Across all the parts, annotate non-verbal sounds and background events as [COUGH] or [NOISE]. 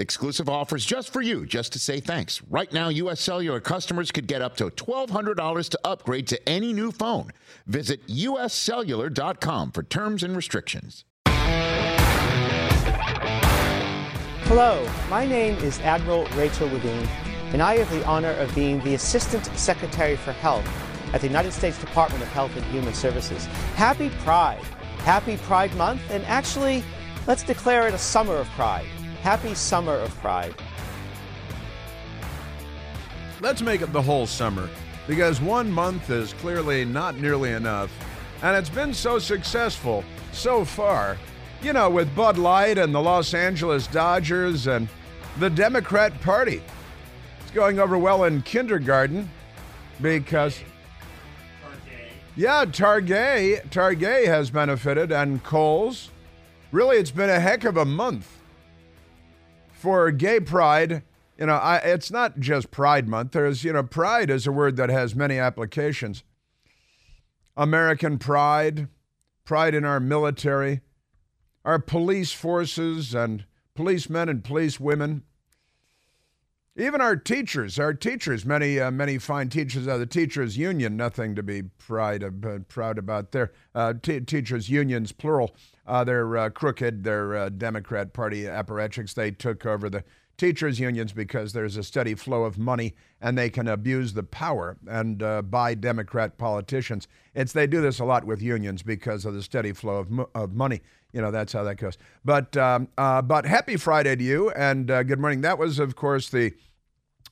Exclusive offers just for you, just to say thanks. Right now, U.S. Cellular customers could get up to $1,200 to upgrade to any new phone. Visit uscellular.com for terms and restrictions. Hello, my name is Admiral Rachel Levine, and I have the honor of being the Assistant Secretary for Health at the United States Department of Health and Human Services. Happy Pride! Happy Pride Month, and actually, let's declare it a summer of pride. Happy Summer of Pride. Let's make it the whole summer because one month is clearly not nearly enough. And it's been so successful so far. You know, with Bud Light and the Los Angeles Dodgers and the Democrat Party. It's going over well in kindergarten because. Yeah, Target, Target has benefited and Kohl's. Really, it's been a heck of a month for gay pride, you know, I, it's not just Pride Month. There's, you know, pride is a word that has many applications. American pride, pride in our military, our police forces and policemen and policewomen, even our teachers, our teachers, many uh, many fine teachers of the teachers union, nothing to be pride of, uh, proud about there. Uh, t- teachers unions plural. Uh, they're uh, crooked. They're uh, Democrat Party apparatchiks. They took over the teachers' unions because there's a steady flow of money and they can abuse the power and buy Democrat politicians. It's they do this a lot with unions because of the steady flow of, mo- of money. You know that's how that goes. But um, uh, but happy Friday to you and uh, good morning. That was of course the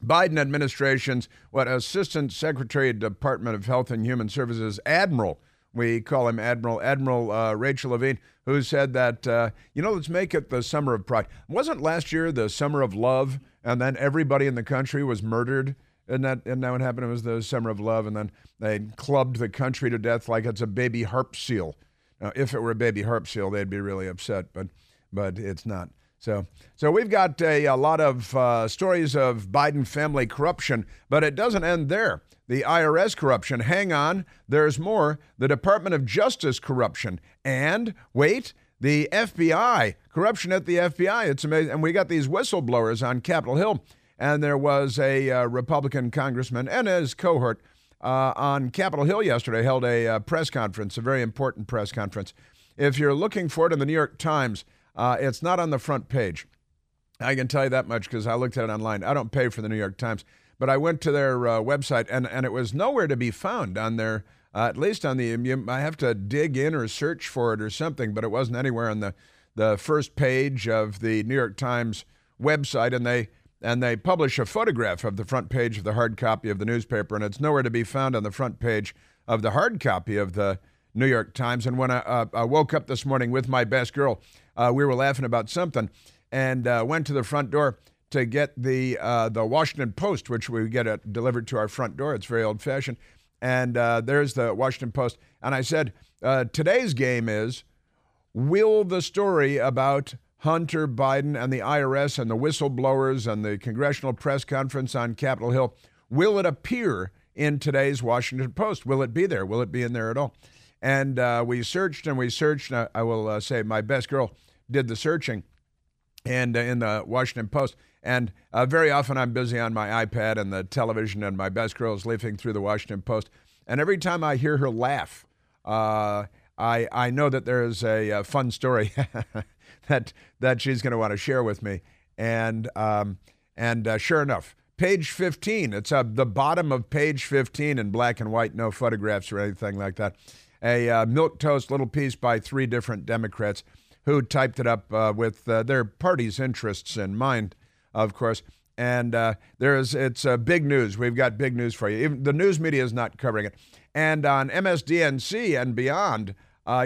Biden administration's what Assistant Secretary of Department of Health and Human Services Admiral we call him Admiral Admiral uh, Rachel Levine, who said that uh, you know let's make it the summer of pride. Wasn't last year the summer of love, and then everybody in the country was murdered? And that and that what happened? It was the summer of love, and then they clubbed the country to death like it's a baby harp seal. Now, if it were a baby harp seal, they'd be really upset, but but it's not. So, so we've got a, a lot of uh, stories of Biden family corruption, but it doesn't end there the IRS corruption. Hang on, there's more. The Department of Justice corruption. And wait, the FBI corruption at the FBI. It's amazing. And we got these whistleblowers on Capitol Hill. And there was a uh, Republican congressman and his cohort uh, on Capitol Hill yesterday held a uh, press conference, a very important press conference. If you're looking for it in the New York Times, uh, it's not on the front page. I can tell you that much because I looked at it online. I don't pay for the New York Times. But I went to their uh, website and, and it was nowhere to be found on their, uh, at least on the, you, I have to dig in or search for it or something, but it wasn't anywhere on the, the first page of the New York Times website. And they, and they publish a photograph of the front page of the hard copy of the newspaper, and it's nowhere to be found on the front page of the hard copy of the New York Times. And when I, uh, I woke up this morning with my best girl, uh, we were laughing about something and uh, went to the front door to get the uh, the Washington Post, which we get it delivered to our front door. It's very old fashioned, and uh, there's the Washington Post. And I said, uh, today's game is, will the story about Hunter Biden and the IRS and the whistleblowers and the congressional press conference on Capitol Hill, will it appear in today's Washington Post? Will it be there? Will it be in there at all? And uh, we searched and we searched. I, I will uh, say my best girl did the searching, and uh, in the Washington Post and uh, very often I'm busy on my iPad and the television, and my best girl is leafing through the Washington Post. And every time I hear her laugh, uh, I, I know that there is a, a fun story [LAUGHS] that, that she's going to want to share with me. And, um, and uh, sure enough, page 15, it's at the bottom of page 15 in black and white, no photographs or anything like that. A uh, milk toast little piece by three different Democrats who typed it up uh, with uh, their party's interests in mind of course. And uh, there is it's uh, big news. We've got big news for you. Even the news media is not covering it. And on MSDNC and beyond,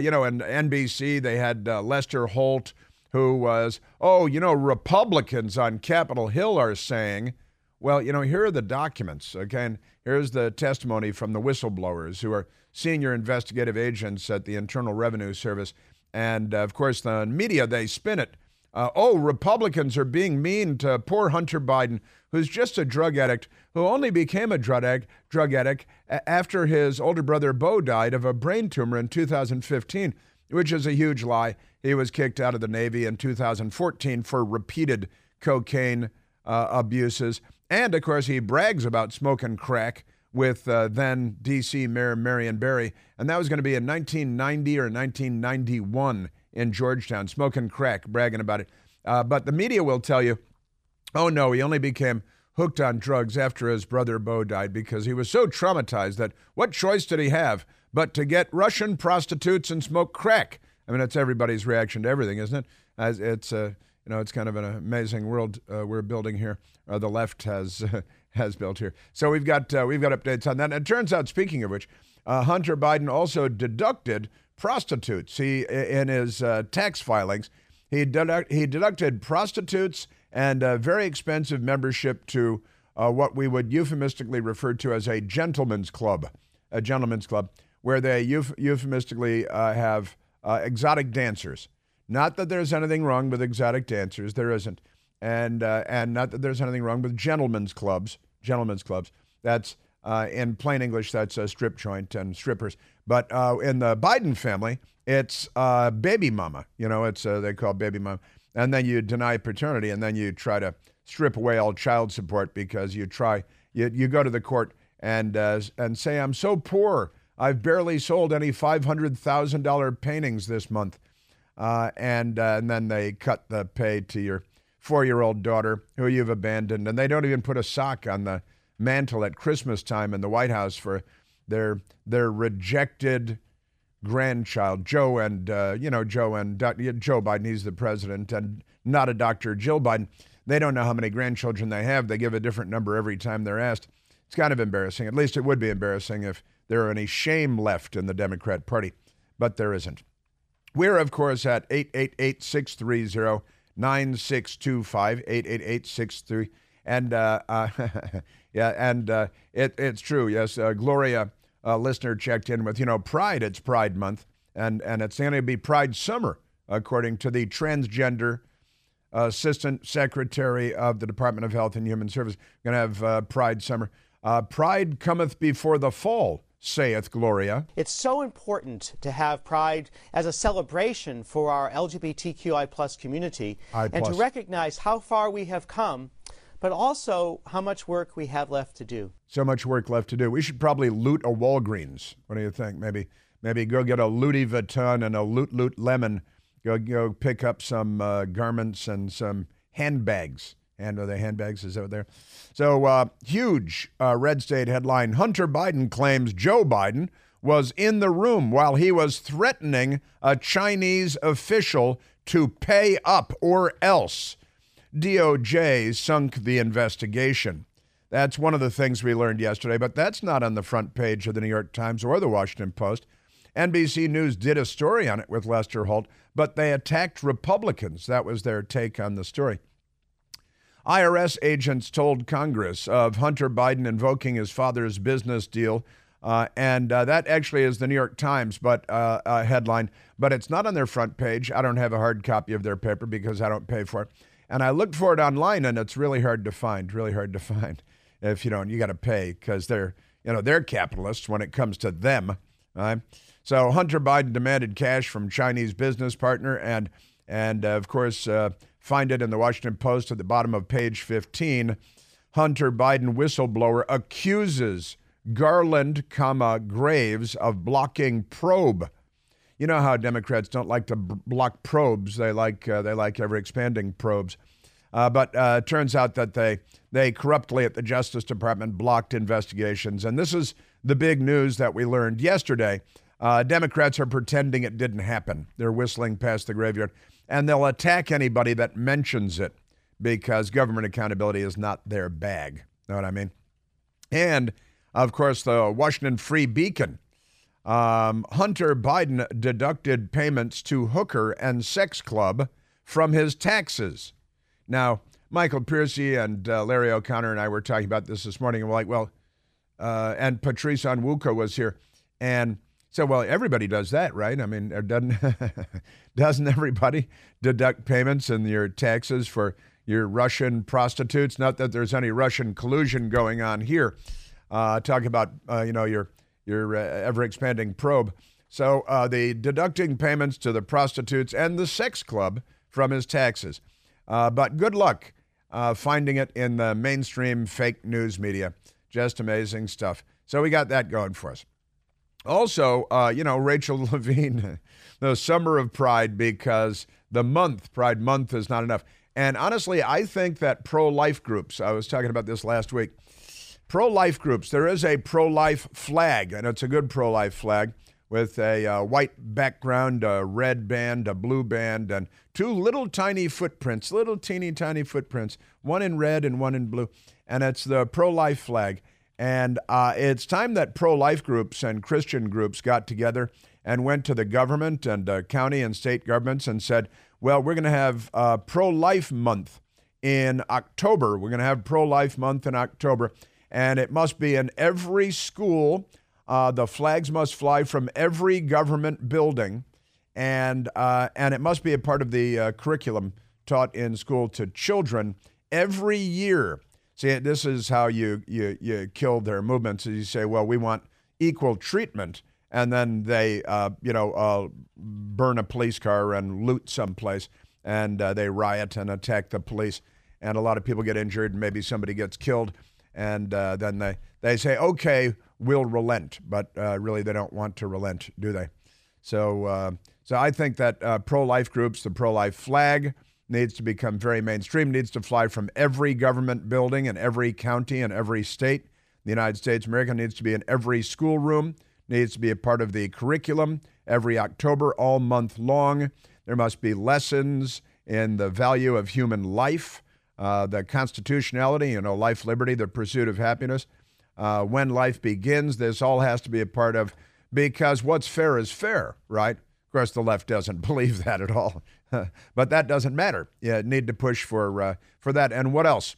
you know, and NBC, they had Lester Holt, who was, oh, you know, Republicans on Capitol Hill are saying, Well, you know, here are the documents. Again, here's the testimony from the whistleblowers who are senior investigative agents at the Internal Revenue Service. And uh, of course, the media, they spin it. Uh, oh, Republicans are being mean to poor Hunter Biden, who's just a drug addict, who only became a drug addict, drug addict after his older brother Beau died of a brain tumor in 2015, which is a huge lie. He was kicked out of the Navy in 2014 for repeated cocaine uh, abuses. And of course, he brags about smoking crack with uh, then D.C. Mayor Marion Barry. And that was going to be in 1990 or 1991 in Georgetown, smoking crack, bragging about it. Uh, but the media will tell you, oh no, he only became hooked on drugs after his brother Beau died because he was so traumatized that what choice did he have but to get Russian prostitutes and smoke crack? I mean, that's everybody's reaction to everything, isn't it? As it's uh, you know, it's kind of an amazing world uh, we're building here. Uh, the left has [LAUGHS] has built here. So we've got uh, we've got updates on that. And it turns out, speaking of which, uh, Hunter Biden also deducted prostitutes. He in his uh, tax filings, he deduct, he deducted prostitutes and very expensive membership to uh, what we would euphemistically refer to as a gentleman's club, a gentleman's club, where they euph- euphemistically uh, have uh, exotic dancers. Not that there's anything wrong with exotic dancers, there isn't, and uh, and not that there's anything wrong with gentlemen's clubs, gentlemen's clubs. That's uh, in plain English, that's a strip joint and strippers. But uh, in the Biden family, it's uh, baby mama. You know, it's uh, they call baby mama, and then you deny paternity, and then you try to strip away all child support because you try you you go to the court and uh, and say I'm so poor, I've barely sold any five hundred thousand dollar paintings this month, and and then they cut the pay to your four year old daughter who you've abandoned, and they don't even put a sock on the mantle at Christmas time in the White House for their their rejected grandchild, Joe and uh, you know Joe and Joe Biden. He's the president, and not a doctor, Jill Biden. They don't know how many grandchildren they have. They give a different number every time they're asked. It's kind of embarrassing. At least it would be embarrassing if there were any shame left in the Democrat Party, but there isn't. We're, of course, at 888 630 9625, 888 And uh, uh, [LAUGHS] yeah, and uh, it, it's true. Yes, uh, Gloria, uh, listener, checked in with you know Pride. It's Pride Month, and and it's going to be Pride Summer, according to the transgender assistant secretary of the Department of Health and Human Services. Going to have uh, Pride Summer. Pride cometh before the fall saith Gloria. It's so important to have Pride as a celebration for our LGBTQI plus community I and plus. to recognize how far we have come but also how much work we have left to do. So much work left to do. We should probably loot a Walgreens. What do you think? Maybe maybe go get a Louis Vuitton and a Loot Loot Lemon. Go go pick up some uh, garments and some handbags. And are they handbags? Is that there? So uh, huge uh, red state headline: Hunter Biden claims Joe Biden was in the room while he was threatening a Chinese official to pay up or else. DOJ sunk the investigation. That's one of the things we learned yesterday, but that's not on the front page of the New York Times or the Washington Post. NBC News did a story on it with Lester Holt, but they attacked Republicans. That was their take on the story. IRS agents told Congress of Hunter Biden invoking his father's business deal. Uh, and uh, that actually is the New York Times, but uh, headline. But it's not on their front page. I don't have a hard copy of their paper because I don't pay for it. And I looked for it online, and it's really hard to find. Really hard to [LAUGHS] find. If you don't, you got to pay because they're you know they're capitalists when it comes to them. Right? So Hunter Biden demanded cash from Chinese business partner, and and uh, of course uh, find it in the Washington Post at the bottom of page 15. Hunter Biden whistleblower accuses Garland, comma Graves of blocking probe you know how Democrats don't like to b- block probes; they like uh, they like ever expanding probes. Uh, but uh, it turns out that they they corruptly at the Justice Department blocked investigations, and this is the big news that we learned yesterday. Uh, Democrats are pretending it didn't happen. They're whistling past the graveyard, and they'll attack anybody that mentions it because government accountability is not their bag. Know what I mean? And of course, the Washington Free Beacon um, Hunter Biden deducted payments to hooker and sex club from his taxes. Now, Michael Piercy and uh, Larry O'Connor and I were talking about this this morning, and we're like, well, uh, and Patrice Onwuka was here, and so well, everybody does that, right? I mean, doesn't [LAUGHS] doesn't everybody deduct payments in your taxes for your Russian prostitutes? Not that there's any Russian collusion going on here. Uh, talk about uh, you know your your uh, ever expanding probe. So uh, the deducting payments to the prostitutes and the sex club from his taxes. Uh, but good luck uh, finding it in the mainstream fake news media. Just amazing stuff. So we got that going for us. Also, uh, you know, Rachel [LAUGHS] Levine, the summer of pride, because the month, Pride Month, is not enough. And honestly, I think that pro life groups, I was talking about this last week, pro life groups, there is a pro life flag, and it's a good pro life flag with a uh, white background, a red band, a blue band, and two little tiny footprints, little teeny tiny footprints, one in red and one in blue. And it's the pro life flag. And uh, it's time that pro life groups and Christian groups got together and went to the government and uh, county and state governments and said, well, we're going to have uh, pro life month in October. We're going to have pro life month in October. And it must be in every school uh, the flags must fly from every government building, and uh, and it must be a part of the uh, curriculum taught in school to children every year. See, this is how you you you kill their movements. You say, well, we want equal treatment, and then they uh, you know uh, burn a police car and loot someplace, and uh, they riot and attack the police, and a lot of people get injured, and maybe somebody gets killed, and then they they say, okay we'll relent, but uh, really they don't want to relent, do they? So, uh, so I think that uh, pro-life groups, the pro-life flag needs to become very mainstream. Needs to fly from every government building in every county and every state. The United States America needs to be in every schoolroom. Needs to be a part of the curriculum every October, all month long. There must be lessons in the value of human life, uh, the constitutionality, you know, life, liberty, the pursuit of happiness uh, when life begins. This all has to be a part of because what's fair is fair, right? Of course, the left doesn't [LAUGHS] believe that at all, [LAUGHS] but that doesn't matter. You need to push for uh, for that. And what else?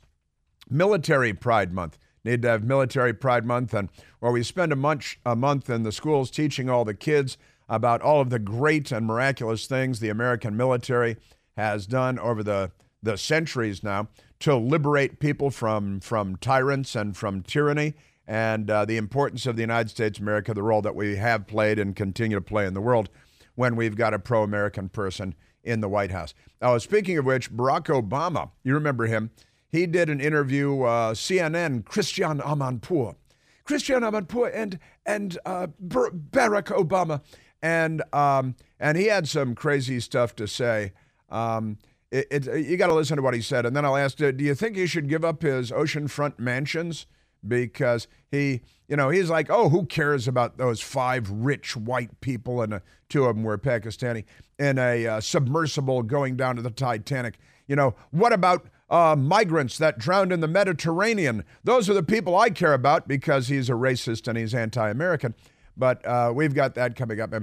Military Pride Month. Need to have Military Pride Month, and where we spend a month a month in the schools teaching all the kids about all of the great and miraculous things the American military has done over the the centuries now to liberate people from, from tyrants and from tyranny, and uh, the importance of the United States America, the role that we have played and continue to play in the world when we've got a pro American person in the White House. Now, speaking of which, Barack Obama, you remember him, he did an interview, uh, CNN, Christiane Amanpour. Christiane Amanpour and, and uh, Barack Obama. And, um, and he had some crazy stuff to say. Um, it, it, you got to listen to what he said. And then I'll ask, do you think he should give up his oceanfront mansions? Because he, you know, he's like, oh, who cares about those five rich white people, and uh, two of them were Pakistani, in a uh, submersible going down to the Titanic? You know, what about uh, migrants that drowned in the Mediterranean? Those are the people I care about because he's a racist and he's anti American. But uh, we've got that coming up.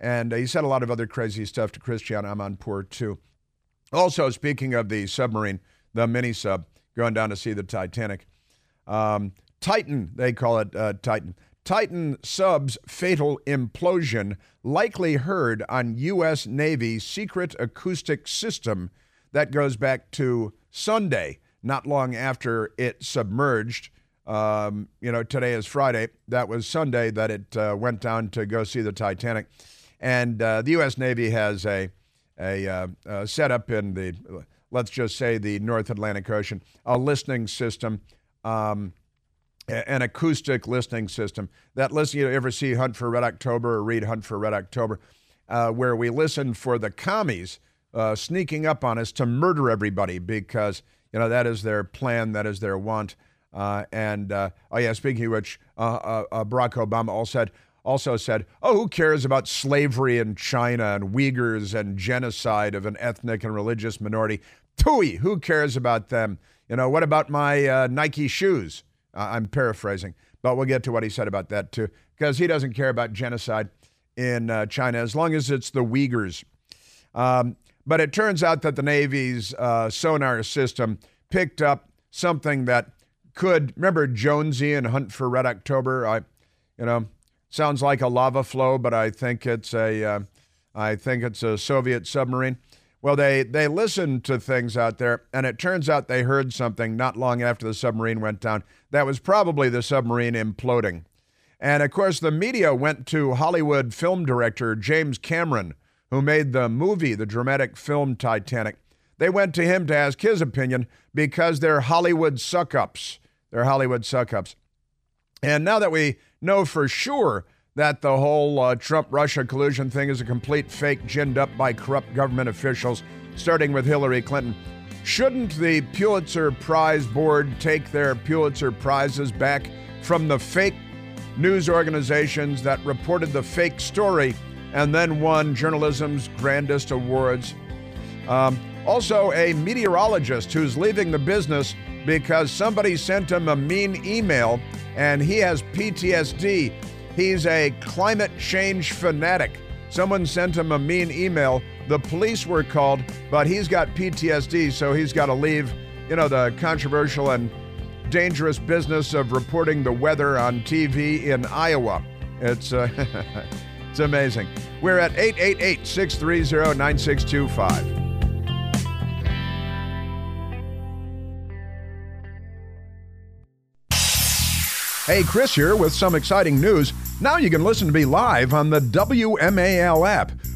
And, he said a lot of other crazy stuff to Christiane Amanpour, too. Also, speaking of the submarine, the mini sub going down to see the Titanic, um, Titan, they call it uh, Titan. Titan sub's fatal implosion likely heard on U.S. Navy secret acoustic system that goes back to Sunday, not long after it submerged. Um, you know, today is Friday. That was Sunday that it uh, went down to go see the Titanic. And uh, the U.S. Navy has a a uh, setup in the, let's just say, the North Atlantic Ocean, a listening system, um, an acoustic listening system. That listen, you ever see Hunt for Red October or read Hunt for Red October, uh, where we listen for the commies uh, sneaking up on us to murder everybody because you know that is their plan, that is their want. Uh, and uh, oh yeah, speaking of which, Barack Obama also said also said, Oh, who cares about slavery in China and Uyghurs and genocide of an ethnic and religious minority? Tui, who cares about them? You know, what about my uh, Nike shoes? I'm paraphrasing, but we'll get to what he said about that too, because he doesn't care about genocide in uh, China as long as it's the Uyghurs. Um, but it turns out that the Navy's uh, sonar system picked up something that could remember Jonesy and Hunt for Red October. I, you know, sounds like a lava flow, but I think it's a, uh, I think it's a Soviet submarine. Well, they they listened to things out there, and it turns out they heard something not long after the submarine went down. That was probably the submarine imploding. And of course, the media went to Hollywood film director James Cameron, who made the movie, the dramatic film Titanic. They went to him to ask his opinion because they're Hollywood suck ups. They're Hollywood suck ups. And now that we know for sure that the whole uh, Trump Russia collusion thing is a complete fake ginned up by corrupt government officials, starting with Hillary Clinton. Shouldn't the Pulitzer Prize Board take their Pulitzer Prizes back from the fake news organizations that reported the fake story and then won journalism's grandest awards? Um, also, a meteorologist who's leaving the business because somebody sent him a mean email and he has PTSD He's a climate change fanatic. Someone sent him a mean email. The police were called, but he's got PTSD, so he's got to leave, you know, the controversial and dangerous business of reporting the weather on TV in Iowa. It's uh, [LAUGHS] it's amazing. We're at 888-630-9625. Hey, Chris here with some exciting news. Now you can listen to me live on the WMAL app.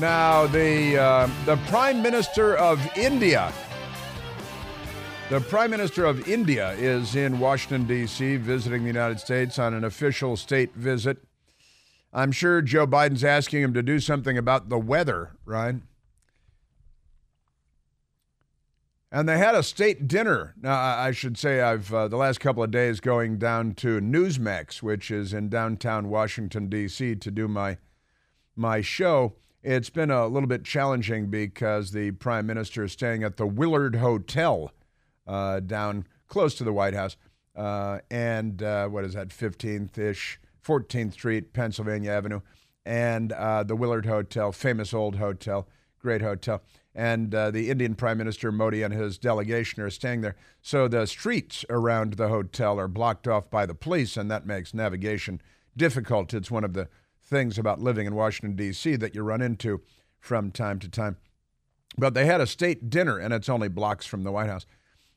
Now, the, uh, the Prime Minister of India. The Prime Minister of India is in Washington, D.C., visiting the United States on an official state visit. I'm sure Joe Biden's asking him to do something about the weather, right? And they had a state dinner. Now, I should say I've uh, the last couple of days going down to Newsmax, which is in downtown Washington D.C., to do my my show. It's been a little bit challenging because the prime minister is staying at the Willard Hotel uh, down close to the White House, uh, and uh, what is that, 15th ish, 14th Street, Pennsylvania Avenue, and uh, the Willard Hotel, famous old hotel, great hotel. And uh, the Indian Prime Minister Modi and his delegation are staying there. So the streets around the hotel are blocked off by the police, and that makes navigation difficult. It's one of the things about living in Washington, D.C. that you run into from time to time. But they had a state dinner, and it's only blocks from the White House.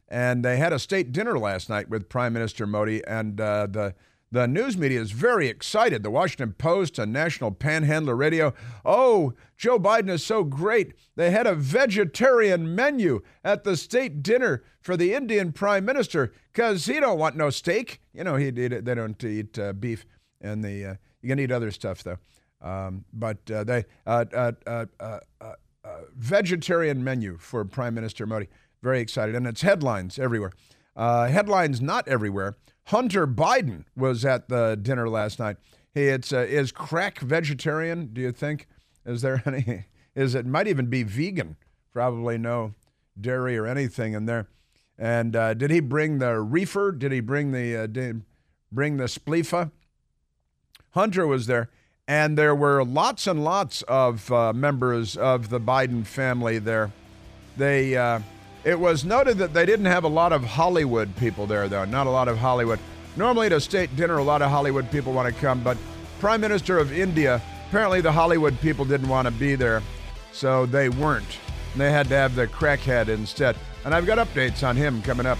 And they had a state dinner last night with Prime Minister Modi, and uh, the the news media is very excited. The Washington Post and National Panhandler Radio. Oh, Joe Biden is so great. They had a vegetarian menu at the state dinner for the Indian Prime Minister because he don't want no steak. You know, he, he they don't eat uh, beef, and the uh, you can eat other stuff though. Um, but uh, they uh uh, uh, uh, uh, vegetarian menu for Prime Minister Modi. Very excited, and it's headlines everywhere. headlines not everywhere. Hunter Biden was at the dinner last night. It's is crack vegetarian? Do you think? Is there any? [LAUGHS] Is it might even be vegan? Probably no dairy or anything in there. And did he bring the reefer? Did he bring the did bring the splifa? Hunter was there, and there were lots and lots of uh, members of the Biden family there. They, uh, it was noted that they didn't have a lot of Hollywood people there, though. Not a lot of Hollywood. Normally, at a state dinner, a lot of Hollywood people want to come, but Prime Minister of India, apparently the Hollywood people didn't want to be there, so they weren't. They had to have the crackhead instead. And I've got updates on him coming up.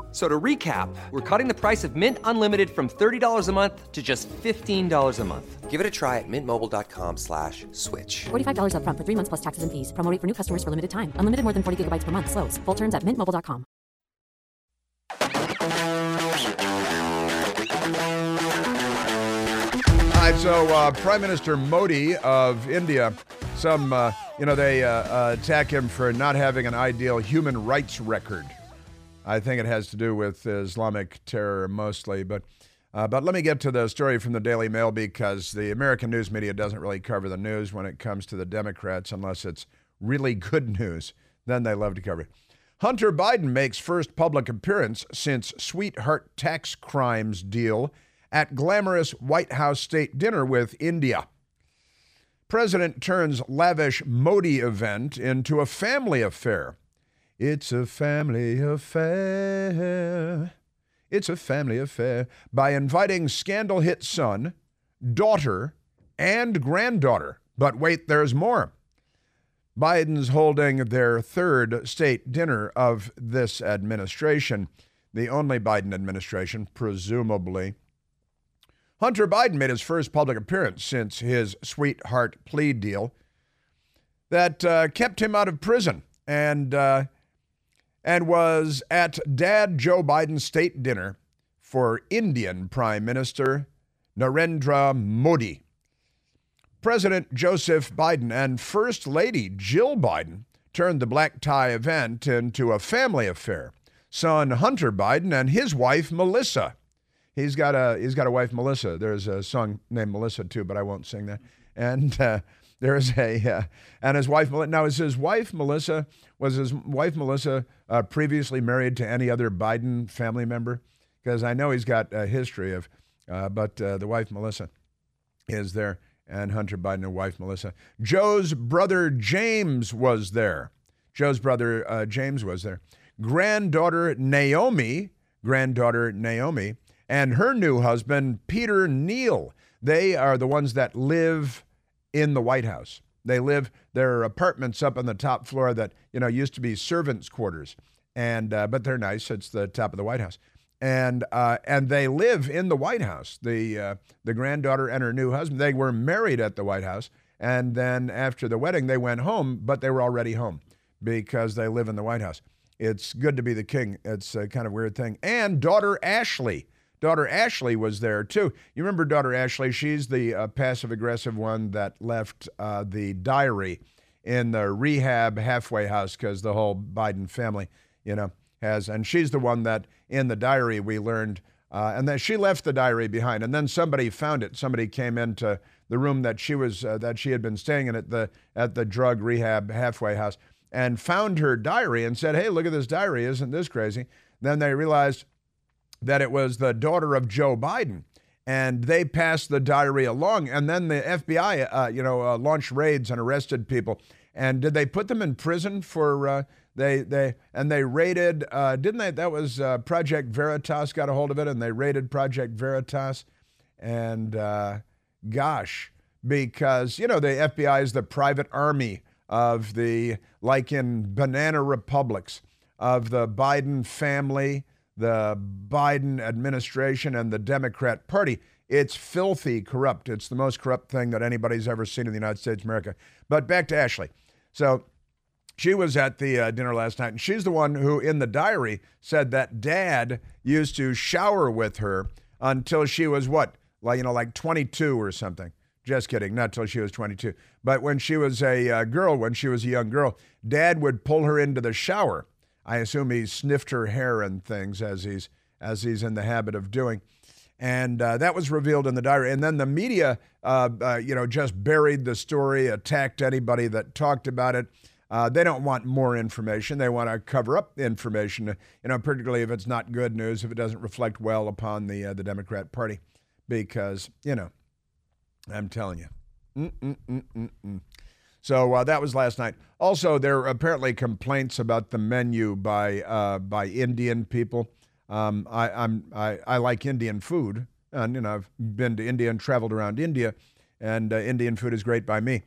F- So to recap, we're cutting the price of Mint Unlimited from $30 a month to just $15 a month. Give it a try at mintmobile.com slash switch. $45 upfront for three months plus taxes and fees. Promo rate for new customers for limited time. Unlimited more than 40 gigabytes per month. Slows. Full terms at mintmobile.com. All right, so uh, Prime Minister Modi of India, some, uh, you know, they uh, uh, attack him for not having an ideal human rights record. I think it has to do with Islamic terror mostly, but. Uh, but let me get to the story from the Daily Mail because the American news media doesn't really cover the news when it comes to the Democrats unless it's really good news. Then they love to cover it. Hunter Biden makes first public appearance since sweetheart tax crimes deal at glamorous White House state dinner with India. President turns lavish Modi event into a family affair. It's a family affair. It's a family affair by inviting scandal hit son, daughter, and granddaughter. But wait, there's more. Biden's holding their third state dinner of this administration, the only Biden administration, presumably. Hunter Biden made his first public appearance since his sweetheart plea deal that uh, kept him out of prison and uh, and was at Dad Joe Biden's state dinner for Indian Prime Minister Narendra Modi. President Joseph Biden and First Lady Jill Biden turned the black tie event into a family affair. Son Hunter Biden and his wife Melissa. He's got a he's got a wife Melissa. There's a song named Melissa too, but I won't sing that. And uh, there's a [LAUGHS] uh, and his wife. Now is his wife Melissa was his wife Melissa uh, previously married to any other Biden family member? Because I know he's got a history of, uh, but uh, the wife Melissa is there, and Hunter Biden and wife Melissa. Joe's brother James was there. Joe's brother uh, James was there. Granddaughter Naomi, granddaughter Naomi, and her new husband Peter Neal. They are the ones that live in the White House. They live their apartments up on the top floor that you know used to be servants' quarters, and uh, but they're nice. It's the top of the White House, and uh, and they live in the White House. The uh, the granddaughter and her new husband. They were married at the White House, and then after the wedding, they went home, but they were already home because they live in the White House. It's good to be the king. It's a kind of weird thing. And daughter Ashley. Daughter Ashley was there too. You remember daughter Ashley? She's the uh, passive aggressive one that left uh, the diary in the rehab halfway house because the whole Biden family, you know, has. And she's the one that in the diary we learned, uh, and then she left the diary behind. And then somebody found it. Somebody came into the room that she was uh, that she had been staying in at the at the drug rehab halfway house and found her diary and said, "Hey, look at this diary! Isn't this crazy?" Then they realized that it was the daughter of Joe Biden, and they passed the diary along. And then the FBI, uh, you know, uh, launched raids and arrested people. And did they put them in prison for? Uh, they they and they raided. Uh, didn't they? That was uh, Project Veritas got a hold of it, and they raided Project Veritas. And uh, gosh, because you know the FBI is the private army of the like in banana republics of the Biden family the Biden administration and the Democrat Party. It's filthy corrupt. It's the most corrupt thing that anybody's ever seen in the United States of America. But back to Ashley. So she was at the uh, dinner last night, and she's the one who, in the diary, said that dad used to shower with her until she was what, like you know, like 22 or something. Just kidding, not till she was 22. But when she was a uh, girl, when she was a young girl, dad would pull her into the shower I assume he sniffed her hair and things as he's as he's in the habit of doing. And uh, that was revealed in the diary. And then the media, uh, uh, you know, just buried the story, attacked anybody that talked about it. Uh, they don't want more information. They want to cover up information, you know, particularly if it's not good news, if it doesn't reflect well upon the uh, the Democrat Party, because you know, I'm telling you. Mm-mm-mm-mm-mm. So uh, that was last night. Also, there are apparently complaints about the menu by uh, by Indian people. Um, I, I'm I, I like Indian food, and you know I've been to India and traveled around India, and uh, Indian food is great by me.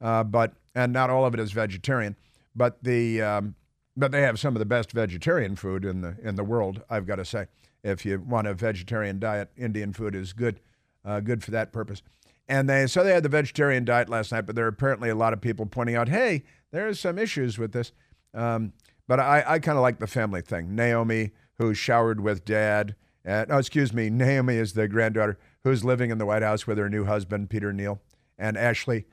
Uh, but and not all of it is vegetarian, but the um, but they have some of the best vegetarian food in the in the world. I've got to say, if you want a vegetarian diet, Indian food is good, uh, good for that purpose. And they so they had the vegetarian diet last night, but there are apparently a lot of people pointing out, hey, there's some issues with this. Um, but I, I kind of like the family thing. Naomi, who showered with dad, and, oh, excuse me, [LAUGHS] Naomi is the granddaughter who's living in the White House with her new husband, Peter Neal, and Ashley,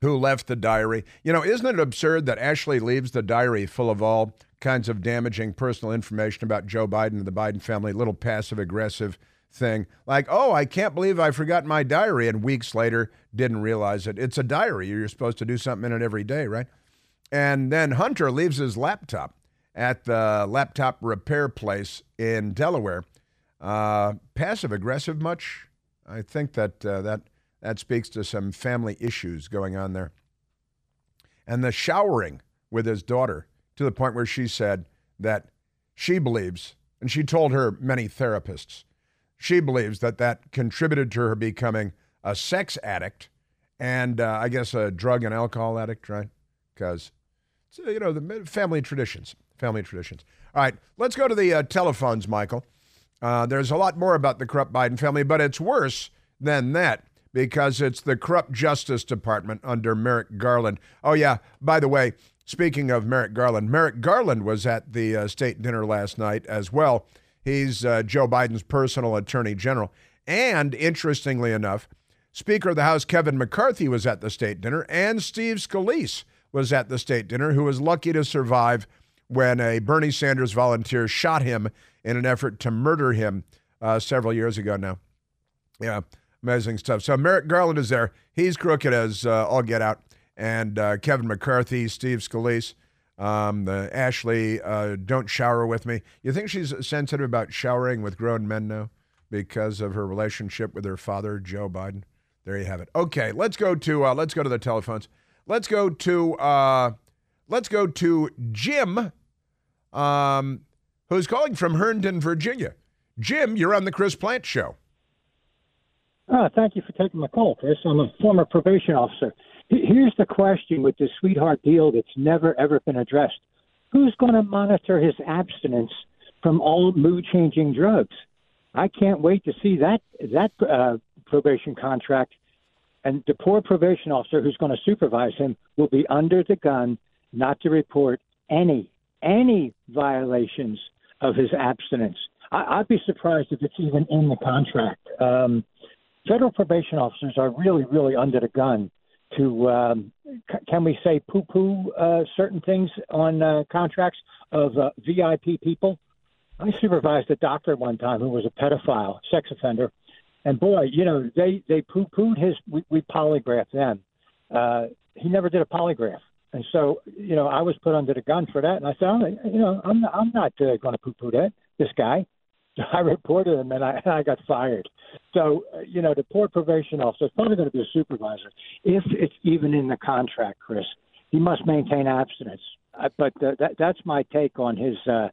who left the diary. You know, isn't it absurd that Ashley leaves the diary full of all kinds of damaging personal information about Joe Biden and the Biden family, little passive aggressive thing. Like, oh, I can't believe I forgot my diary, and weeks later didn't realize it. It's a diary. You're supposed to do something in it every day, right? And then Hunter leaves his laptop at the laptop repair place in Delaware. Uh, passive aggressive much? I think that uh, that that speaks to some family issues going on there. And the showering with his daughter to the point where she said that she believes, and she told her many therapists, she believes that that contributed to her becoming a sex addict and uh, I guess a drug and alcohol addict, right? Because, you know, the family traditions, family traditions. All right, let's go to the uh, telephones, Michael. Uh, there's a lot more about the corrupt Biden family, but it's worse than that because it's the corrupt Justice Department under Merrick Garland. Oh, yeah, by the way, speaking of Merrick Garland, Merrick Garland was at the uh, state dinner last night as well. He's uh, Joe Biden's personal attorney general. And interestingly enough, Speaker of the House Kevin McCarthy was at the state dinner, and Steve Scalise was at the state dinner, who was lucky to survive when a Bernie Sanders volunteer shot him in an effort to murder him uh, several years ago now. Yeah, amazing stuff. So Merrick Garland is there. He's crooked as uh, all get out. And uh, Kevin McCarthy, Steve Scalise, um, the Ashley, uh, don't shower with me. You think she's sensitive about showering with grown men now because of her relationship with her father, Joe Biden? There you have it. Okay, let's go to uh, let's go to the telephones. Let's go to uh, let's go to Jim, um, who's calling from Herndon, Virginia. Jim, you're on the Chris Plante Show. Uh, thank you for taking my call, Chris. I'm a former probation officer. Here's the question with the sweetheart deal that's never, ever been addressed Who's going to monitor his abstinence from all mood changing drugs? I can't wait to see that, that uh, probation contract. And the poor probation officer who's going to supervise him will be under the gun not to report any, any violations of his abstinence. I, would be surprised if it's even in the contract. Um, federal probation officers are really, really under the gun to um, c- can we say poo poo uh, certain things on uh, contracts of uh, VIP people? I supervised a doctor one time who was a pedophile, sex offender, and boy, you know they they poo pooed his. We, we polygraphed them. Uh, he never did a polygraph, and so you know I was put under the gun for that. And I said, oh, you know, I'm not, I'm not uh, going to poo poo that this guy. I reported him and I, and I got fired. So, uh, you know, the poor probation officer is probably going to be a supervisor. If it's even in the contract, Chris, he must maintain abstinence. Uh, but uh, that, that's my take on his. Uh,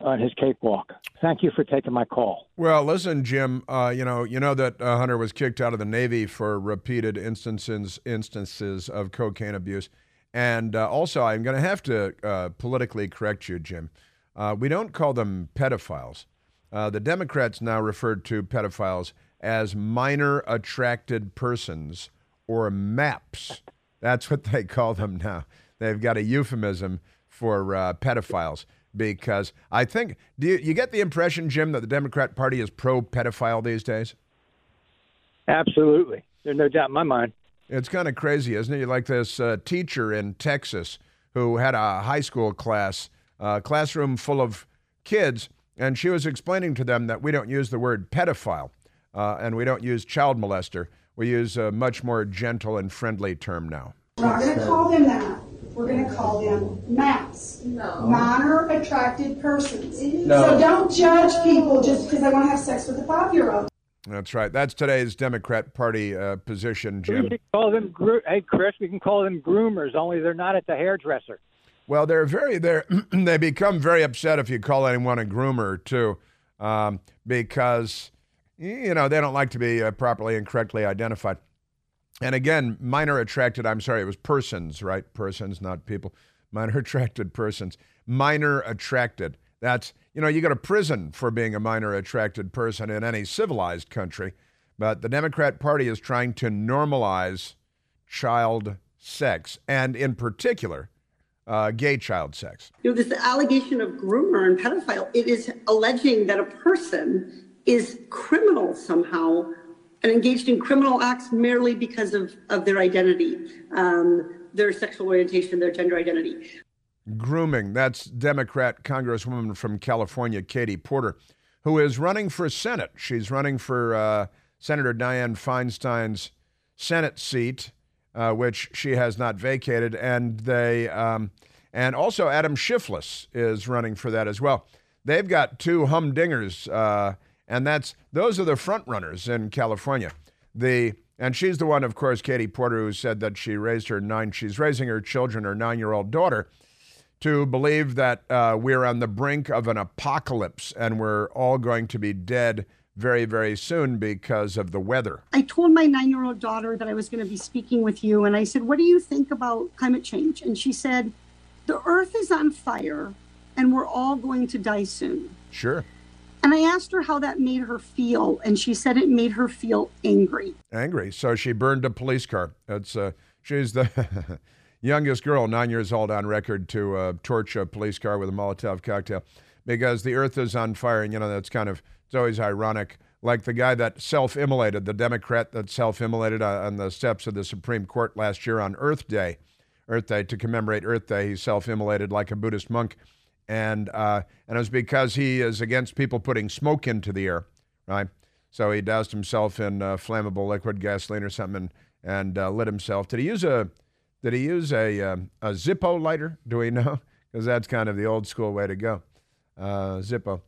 on his cakewalk. Thank you for taking my call. Well, listen, Jim. Uh, you know, you know that uh, Hunter was kicked out of the Navy for repeated instances instances of cocaine abuse, and uh, also I'm going to have to uh, politically correct you, Jim. We don't call them pedophiles. Uh, the Democrats now refer to pedophiles as minor attracted persons or MAPS. That's what they call them now. They've got a euphemism for uh, pedophiles because I think, do you, you get the impression, Jim, that the Democrat Party is pro pedophile these days? Absolutely. There's no doubt in my mind. It's kind of crazy, isn't it? You like this uh, teacher in Texas who had a high school class, uh, classroom full of kids and she was explaining to them that we don't use the word pedophile uh, and we don't use child molester. We use a much more gentle and friendly term now. We're not going to call them that. We're going to call them MAPS, no. minor attracted persons. No. So don't judge people just because they want to have sex with a five year old. That's right. That's today's Democrat Party uh, position, We Jim. can call them, gro- hey Chris, we can call them groomers. Only they're not at the hairdresser. Well, they're very they [CLEARS THROAT] they become very upset if you call anyone a groomer too, um, because you know they don't like to be uh, properly and correctly identified. And again, minor attracted. I'm sorry, it was persons, right? Persons, not people. Minor [LAUGHS] attracted persons. Minor attracted. That's you know you go to prison for being a minor attracted person in any civilized country, but the Democrat Party is trying to normalize child sex, and in particular, uh, gay child sex. You know, this allegation of groomer and pedophile, it is alleging that a person is criminal somehow and engaged in criminal acts merely because of, of their identity, um, their sexual orientation, their gender identity. Grooming. That's Democrat Congresswoman from California, Katie Porter, who is running for Senate. She's running for uh, Senator Dianne Feinstein's Senate seat, uh, which she has not vacated, and they um, and also Adam Schiffless is running for that as well. They've got two humdingers, uh, and that's those are the front runners in California. The and she's the one, of course, Katie Porter, who said that she raised her nine. She's raising her children, her nine-year-old daughter, to believe that uh, we're on the brink of an apocalypse and we're all going to be dead very, very soon because of the weather. I told my nine year old daughter that I was going to be speaking with you, and I said, What do you think about climate change? And she said, The earth is on fire, and we're all going to die soon. Sure. And I asked her how that made her feel, and she said it made her feel angry. Angry. So she burned a police car. That's uh, she's the [LAUGHS] youngest girl, nine years old, on record to uh, torch a police car with a Molotov cocktail because the earth is on fire. And, you know, that's kind of, it's always ironic. Like the guy that self immolated, the Democrat that self immolated on the steps of the Supreme Court last year on Earth Day, Earth Day, to commemorate Earth Day, he self immolated like a Buddhist monk. And, uh, and it was because he is against people putting smoke into the air, right? So he doused himself in uh, flammable liquid gasoline or something and, and uh, lit himself. Did he use a did he use a um, a Zippo lighter? Do we know? [LAUGHS] Because that's kind of the old school way to go. Uh, Zippo.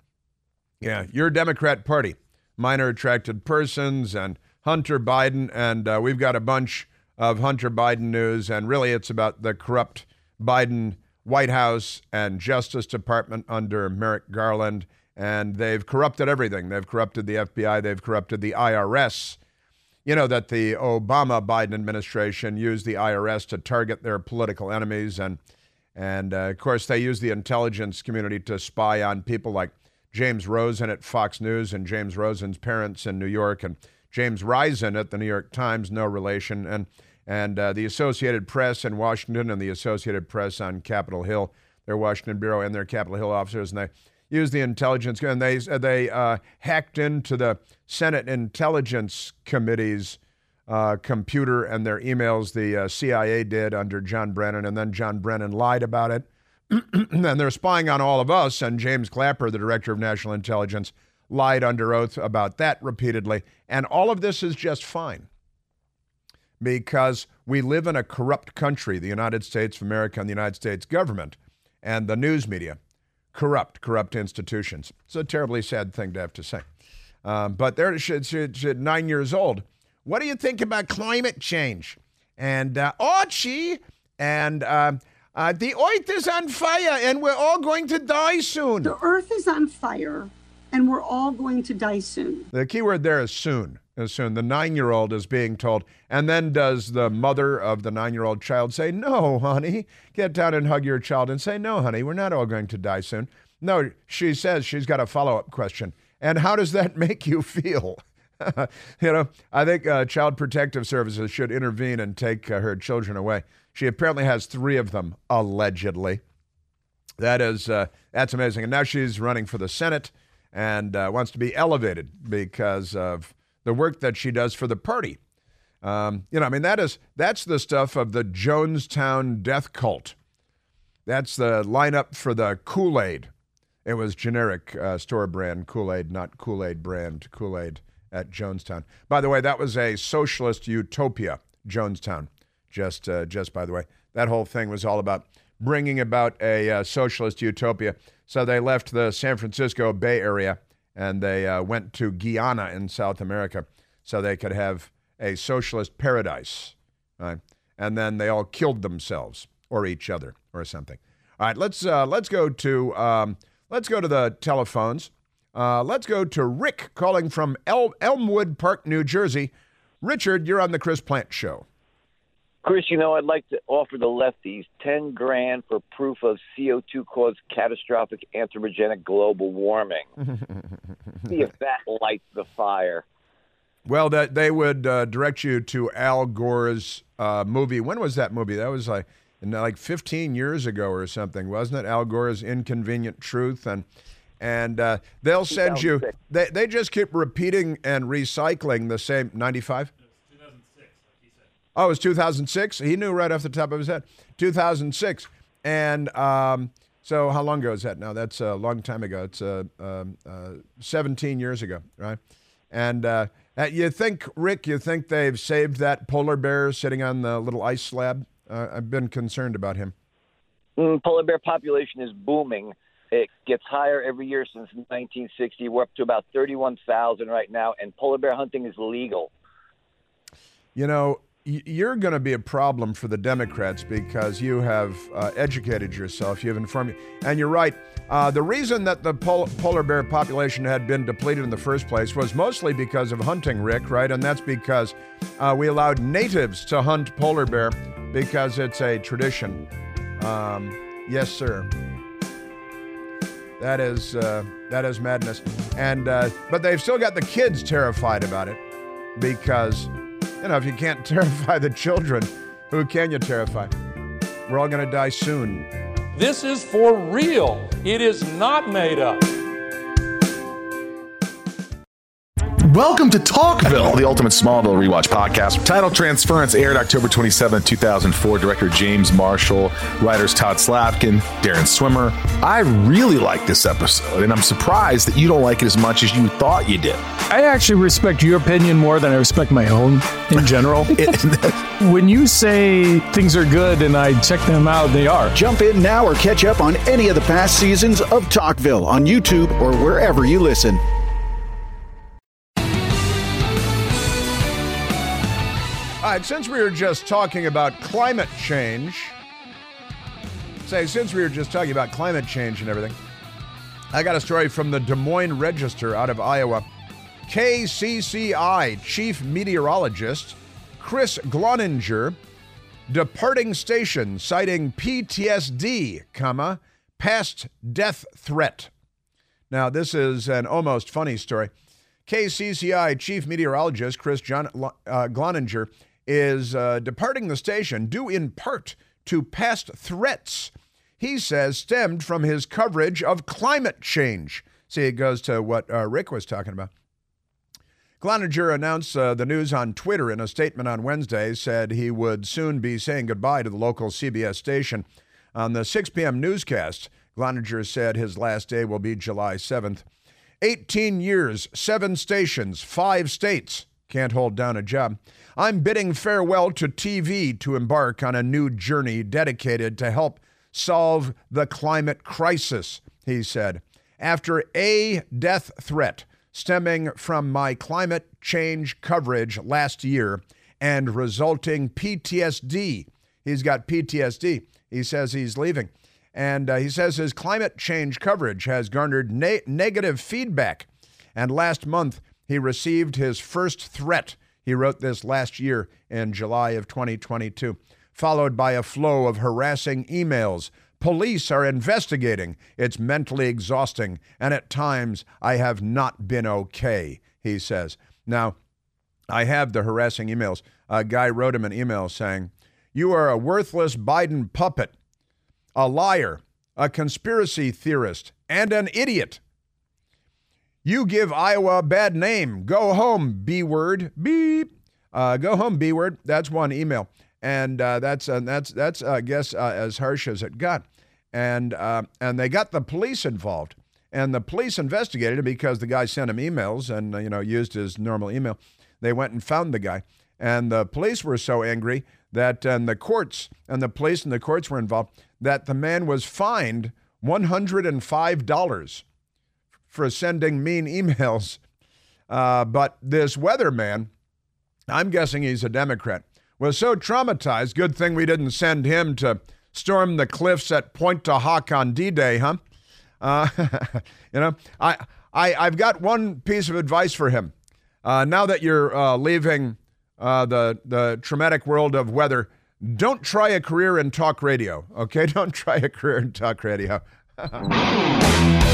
Yeah, your Democrat Party, minor attracted persons, and Hunter Biden, and uh, we've got a bunch of Hunter Biden news, and really it's about the corrupt Biden White House and Justice Department under Merrick Garland, and they've corrupted everything. They've corrupted the FBI, they've corrupted the IRS. You know that the Obama Biden administration used the IRS to target their political enemies, and and uh, of course they use the intelligence community to spy on people like James Rosen at Fox News and James Rosen's parents in New York, and James Risen at the New York Times, no relation, and and uh, the Associated Press in Washington and the Associated Press on Capitol Hill, their Washington bureau and their Capitol Hill officers, and they used the intelligence and they they uh, hacked into the Senate Intelligence Committee's uh, computer and their emails. The uh, CIA did under John Brennan, and then John Brennan lied about it. [CLEARS THROAT] and they're spying on all of us. And James Clapper, the director of national intelligence, lied under oath about that repeatedly. And all of this is just fine because we live in a corrupt country, the United States of America and the United States government and the news media. Corrupt, corrupt institutions. It's a terribly sad thing to have to say. Um, but they're she, she, she, nine years old. What do you think about climate change? And uh, Archie, and uh, uh, the earth is on fire, and we're all going to die soon. The earth is on fire, and we're all going to die soon. The key word there is soon. Is soon. The nine-year-old is being told, and then does the mother of the nine-year-old child say, "No, honey, get down and hug your child and say, no, honey, we're not all going to die soon." No, she says she's got a follow-up question. And how does that [LAUGHS] make you feel? [LAUGHS] you know, I think uh, Child Protective Services should intervene and take uh, her children away. She apparently has three of them, allegedly. That is, uh, that's amazing. And now she's running for the Senate and uh, wants to be elevated because of the work that she does for the party. Um, you know, I mean, that is that's the stuff of the Jonestown death cult. That's the lineup for the Kool Aid. It was generic uh, store brand Kool Aid, not Kool Aid brand Kool Aid at Jonestown. By the way, that was a socialist utopia, Jonestown. Just, uh, just by the way, that whole thing was all about bringing about a uh, socialist utopia. So they left the San Francisco Bay Area and they uh, went to Guyana in South America so they could have a socialist paradise. Right? And then they all killed themselves or each other or something. All right, let's uh, let's go to um, let's go to the telephones. Uh, let's go to Rick calling from El- Elmwood Park, New Jersey. Richard, you're on the Chris Plante Show. Chris, you know, I'd like to offer the lefties 10 grand for proof of CO2 caused catastrophic anthropogenic global warming. [LAUGHS] See if that lights the fire. Well, that they would uh, direct you to Al Gore's uh, movie. When was that movie? That was like like 15 years ago or something, wasn't it? Al Gore's Inconvenient Truth, and and uh, they'll send you. They they just keep repeating and recycling the same 95. Oh, it was 2006. He knew right off the top of his head. 2006, and um, so how long ago is that now? That's a long time ago. It's uh, um, uh, 17 years ago, right? And uh, uh, you think, Rick, you think they've saved that polar bear sitting on the little ice slab? Uh, I've been concerned about him. Mm, polar bear population is booming. It gets higher every year since 1960. We're up to about 31,000 right now, and polar bear hunting is legal. You know, you're going to be a problem for the Democrats because you have uh, educated yourself, you've informed me, and you're right. Uh, the reason that the pol- polar bear population had been depleted in the first place was mostly because of hunting, Rick, right? And that's because uh, we allowed natives to hunt polar bear because it's a tradition. Um, yes, sir. That is uh, that is madness, and uh, but they've still got the kids terrified about it because you know, if you can't [LAUGHS] terrify the children, who can you terrify? We're all going to die soon. This is for real. It is not made up. Welcome to Talkville, the ultimate Smallville rewatch podcast. Title Transference aired October 27, 2004. Director James Marshall, writers Todd Slavkin, Darren Swimmer. I really like this episode, and I'm surprised that you don't like it as much as you thought you did. I actually respect your opinion more than I respect my own in general. [LAUGHS] when you say things are good and I check them out, they are. Jump in now or catch up on any of the past seasons of Talkville on YouTube or wherever you listen. All right, since we were just talking about climate change, say, since we were just talking about climate change and everything, I got a story from the Des Moines Register out of Iowa. KCCI chief meteorologist Chris Gloninger departing station citing PTSD, comma, past death threat. Now, this is an almost funny story. KCCI chief meteorologist Chris John, uh, Gloninger is uh, departing the station due in part to past threats he says stemmed from his coverage of climate change. See, it goes to what uh, Rick was talking about. Gloninger announced uh, the news on Twitter in a statement on Wednesday, said he would soon be saying goodbye to the local CBS station. On the 6 p.m. newscast, Gloninger said his last day will be July 7th. 18 years, seven stations, five states. Can't hold down a job. I'm bidding farewell to TV to embark on a new journey dedicated to help solve the climate crisis, he said. After a death threat stemming from my climate change coverage last year and resulting PTSD, he's got PTSD. He says he's leaving. And uh, he says his climate change coverage has garnered negative feedback. And last month, he received his first threat he wrote this last year in July of 2022, followed by a flow of harassing emails. Police are investigating. It's mentally exhausting, and at times I have not been okay, he says. Now, I have the harassing emails. A guy wrote him an email saying, You are a worthless Biden puppet, a liar, a conspiracy theorist, and an idiot. You give Iowa a bad name. Go home, B word. Beep. Uh, go home, B word. That's one email, and uh, that's uh, that's that's I guess uh, as harsh as it got. And uh, and they got the police involved, and the police investigated it because the guy sent him emails and you know used his normal email. They went and found the guy, and the police were so angry that and the courts and the police and the courts were involved that the man was fined one hundred and five dollars for sending mean [LAUGHS] emails. Uh, but this weatherman, I'm guessing he's a Democrat, was so traumatized. Good thing we didn't send him to storm the cliffs at du Hoc on D-Day, huh? Uh, [LAUGHS] you know, I, I, I've got one piece of advice for him. Uh, now that you're uh, leaving uh, the the traumatic world of weather, don't try a career in talk radio. Okay, [LAUGHS] don't try a career in talk radio. [LAUGHS]